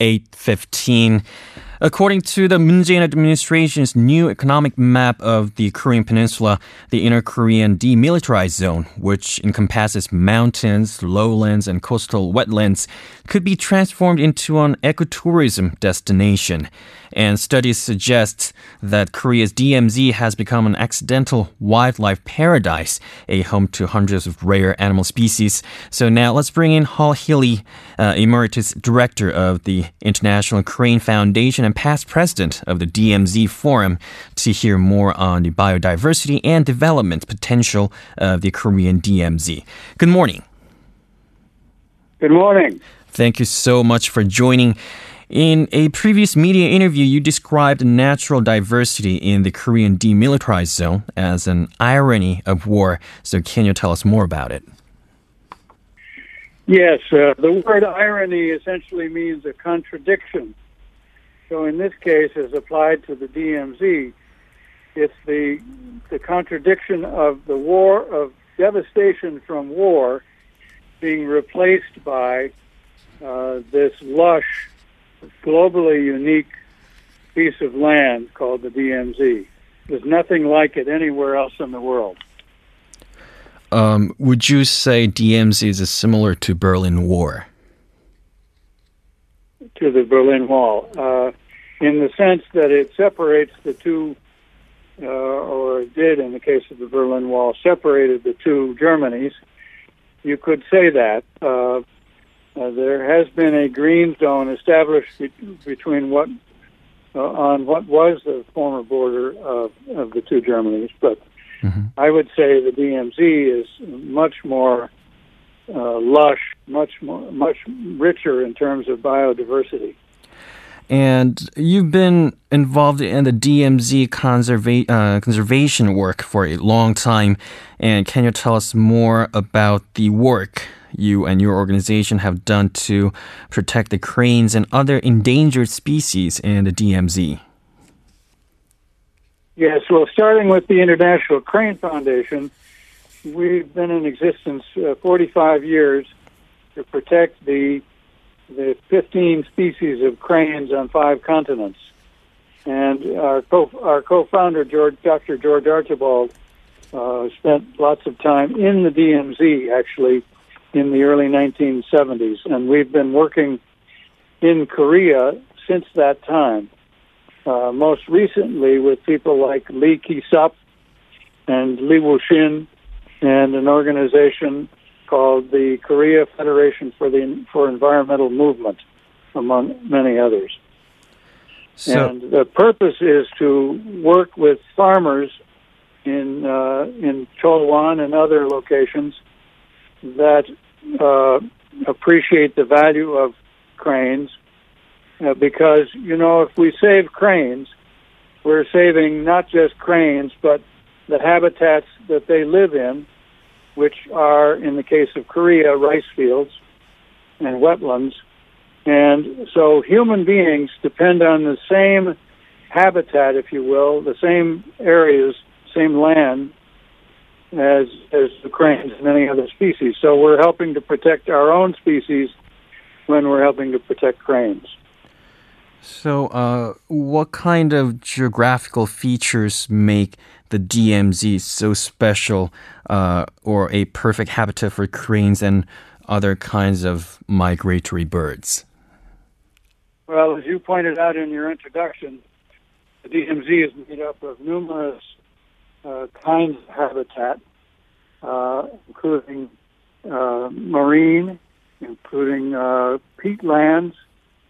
8:15. According to the Moon Jae-in administration's new economic map of the Korean peninsula, the inter Korean demilitarized zone, which encompasses mountains, lowlands, and coastal wetlands, could be transformed into an ecotourism destination. And studies suggest that Korea's DMZ has become an accidental wildlife paradise, a home to hundreds of rare animal species. So now let's bring in Hall Healy, uh, Emeritus Director of the International Crane Foundation and past president of the DMZ Forum, to hear more on the biodiversity and development potential of the Korean DMZ. Good morning. Good morning. Thank you so much for joining. In a previous media interview, you described natural diversity in the Korean demilitarized zone as an irony of war. So, can you tell us more about it? Yes, uh, the word irony essentially means a contradiction. So, in this case, as applied to the DMZ, it's the the contradiction of the war of devastation from war being replaced by uh, this lush globally unique piece of land called the DMZ. There's nothing like it anywhere else in the world. Um, would you say DMZ is similar to Berlin Wall? To the Berlin Wall, uh, in the sense that it separates the two, uh, or did in the case of the Berlin Wall, separated the two Germanys. You could say that. Uh, uh, there has been a green zone established be- between what uh, on what was the former border of, of the two Germanys, but mm-hmm. I would say the DMZ is much more uh, lush, much more, much richer in terms of biodiversity. And you've been involved in the DMZ conserva- uh, conservation work for a long time. And can you tell us more about the work you and your organization have done to protect the cranes and other endangered species in the DMZ? Yes, well, starting with the International Crane Foundation, we've been in existence uh, 45 years to protect the the 15 species of cranes on five continents. And our co our co-founder George, Dr. George Archibald, uh, spent lots of time in the DMZ actually in the early 1970s, and we've been working in Korea since that time. Uh, most recently with people like Lee Ki-sup and Lee Woo-shin and an organization called the Korea Federation for the for Environmental Movement, among many others. So, and the purpose is to work with farmers in uh, in Cholwon and other locations that uh, appreciate the value of cranes uh, because, you know, if we save cranes, we're saving not just cranes, but the habitats that they live in, which are, in the case of Korea, rice fields and wetlands. And so human beings depend on the same habitat, if you will, the same areas, same land as as the cranes and many other species. So we're helping to protect our own species when we're helping to protect cranes. So, uh, what kind of geographical features make the DMZ so special, uh, or a perfect habitat for cranes and other kinds of migratory birds? Well, as you pointed out in your introduction, the DMZ is made up of numerous uh, kinds of habitat, uh, including uh, marine, including uh, peatlands,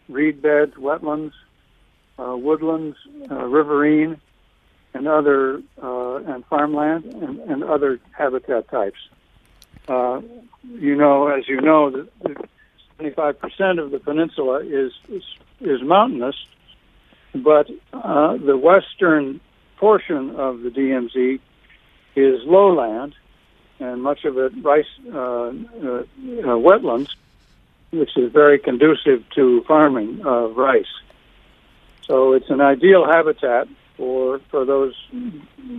reed beds, wetlands, uh, woodlands, uh, riverine, and other and farmland and, and, other habitat types. you know, as you know, 75% of the peninsula is, is, is mountainous, but the western portion of the DMZ is lowland, and much of it rice uh, uh, uh, wetlands, which is very conducive to farming of rice. So it's an ideal habitat for for those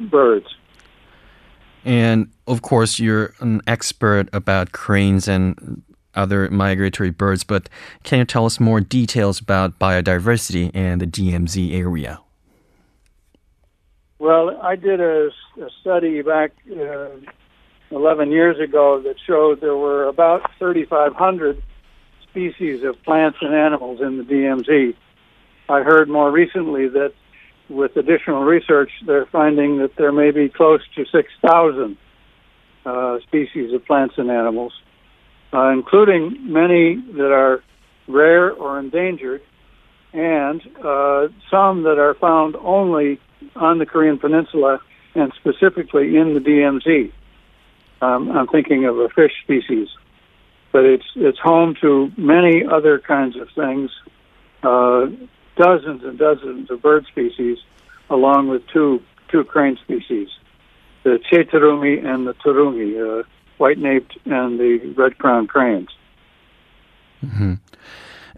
birds. And of course, you're an expert about cranes and other migratory birds, but can you tell us more details about biodiversity in the DMZ area? Well, I did a, a study back uh, 11 years ago that showed there were about 3,500 species of plants and animals in the DMZ. I heard more recently that with additional research, they're finding that there may be close to 6,000 uh, species of plants and animals, uh, including many that are rare or endangered, and uh, some that are found only on the Korean Peninsula and specifically in the DMZ. Um, I'm thinking of a fish species, but it's it's home to many other kinds of things, uh, dozens and dozens of bird species, along with two two crane species, the chetarumi and the turungi, uh, white-naped and the red-crowned cranes. Mm-hmm.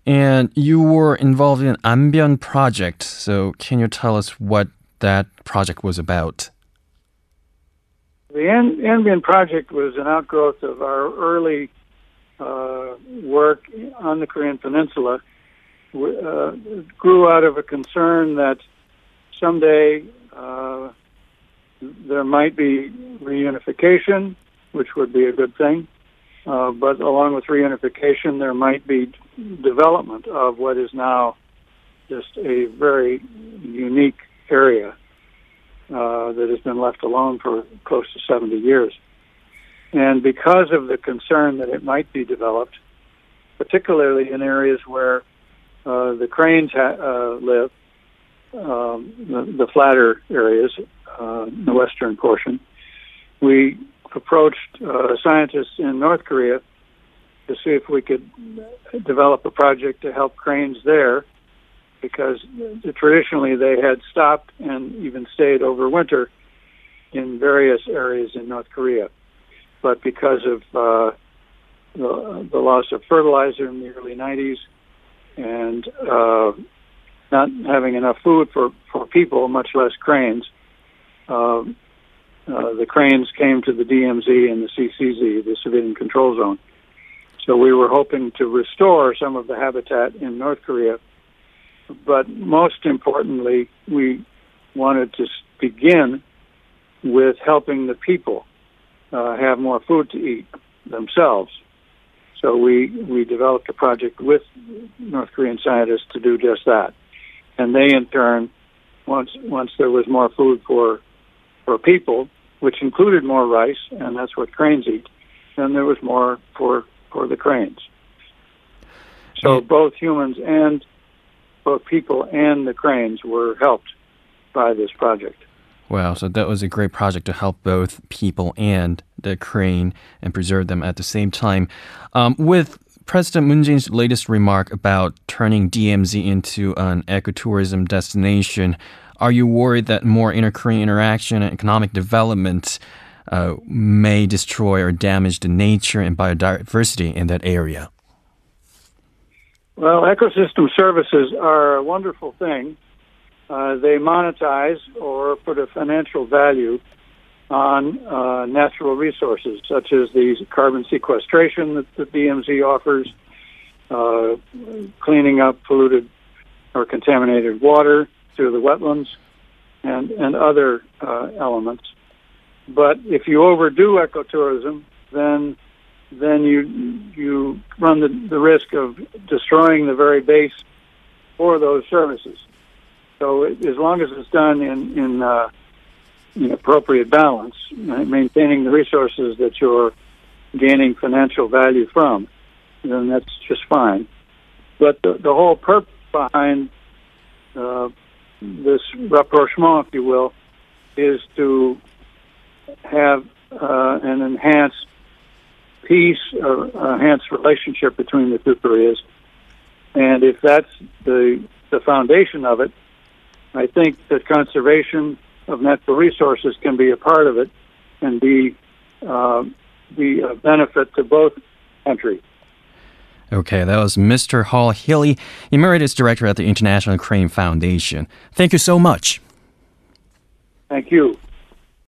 And you were involved in an project. So can you tell us what that project was about? The Ambyeon project was an outgrowth of our early uh, work on the Korean Peninsula. Uh, grew out of a concern that someday uh, there might be reunification, which would be a good thing. Uh, but along with reunification, there might be development of what is now just a very unique area uh, that has been left alone for close to 70 years. And because of the concern that it might be developed, particularly in areas where uh, the cranes ha- uh, live, um, the, the, flatter areas, uh, the western portion, we approached uh, scientists in North Korea to see if we could develop a project to help cranes there because traditionally they had stopped and even stayed over winter in various areas in North Korea. But because of uh, the, the, loss of fertilizer in the early 90s and uh, not having enough food for, for people, much less cranes, uh, uh the cranes came to the DMZ and the CCZ, the Civilian Control Zone. So we were hoping to restore some of the habitat in North Korea but most importantly, we wanted to begin with helping the people uh, have more food to eat themselves. So we we developed a project with North Korean scientists to do just that, and they in turn, once once there was more food for for people, which included more rice, and that's what cranes eat, then there was more for for the cranes. So both humans and both people and the cranes were helped by this project. Wow, so that was a great project to help both people and the crane and preserve them at the same time. Um, with President Moon Jae-in's latest remark about turning DMZ into an ecotourism destination, are you worried that more inter-Korean interaction and economic development uh, may destroy or damage the nature and biodiversity in that area? Well, ecosystem services are a wonderful thing. Uh, they monetize or put a financial value on uh, natural resources, such as the carbon sequestration that the DMZ offers, uh, cleaning up polluted or contaminated water through the wetlands, and, and other uh, elements. But if you overdo ecotourism, then then you you run the, the risk of destroying the very base for those services. So it, as long as it's done in in, uh, in appropriate balance, maintaining the resources that you're gaining financial value from, then that's just fine. But the, the whole purpose behind uh, this rapprochement, if you will, is to have uh, an enhanced peace, or enhanced relationship between the two Koreas. And if that's the the foundation of it, I think that conservation of natural resources can be a part of it and be uh, be a benefit to both countries. Okay, that was Mr. Hall Healy, Emeritus Director at the International Crane Foundation. Thank you so much. Thank you.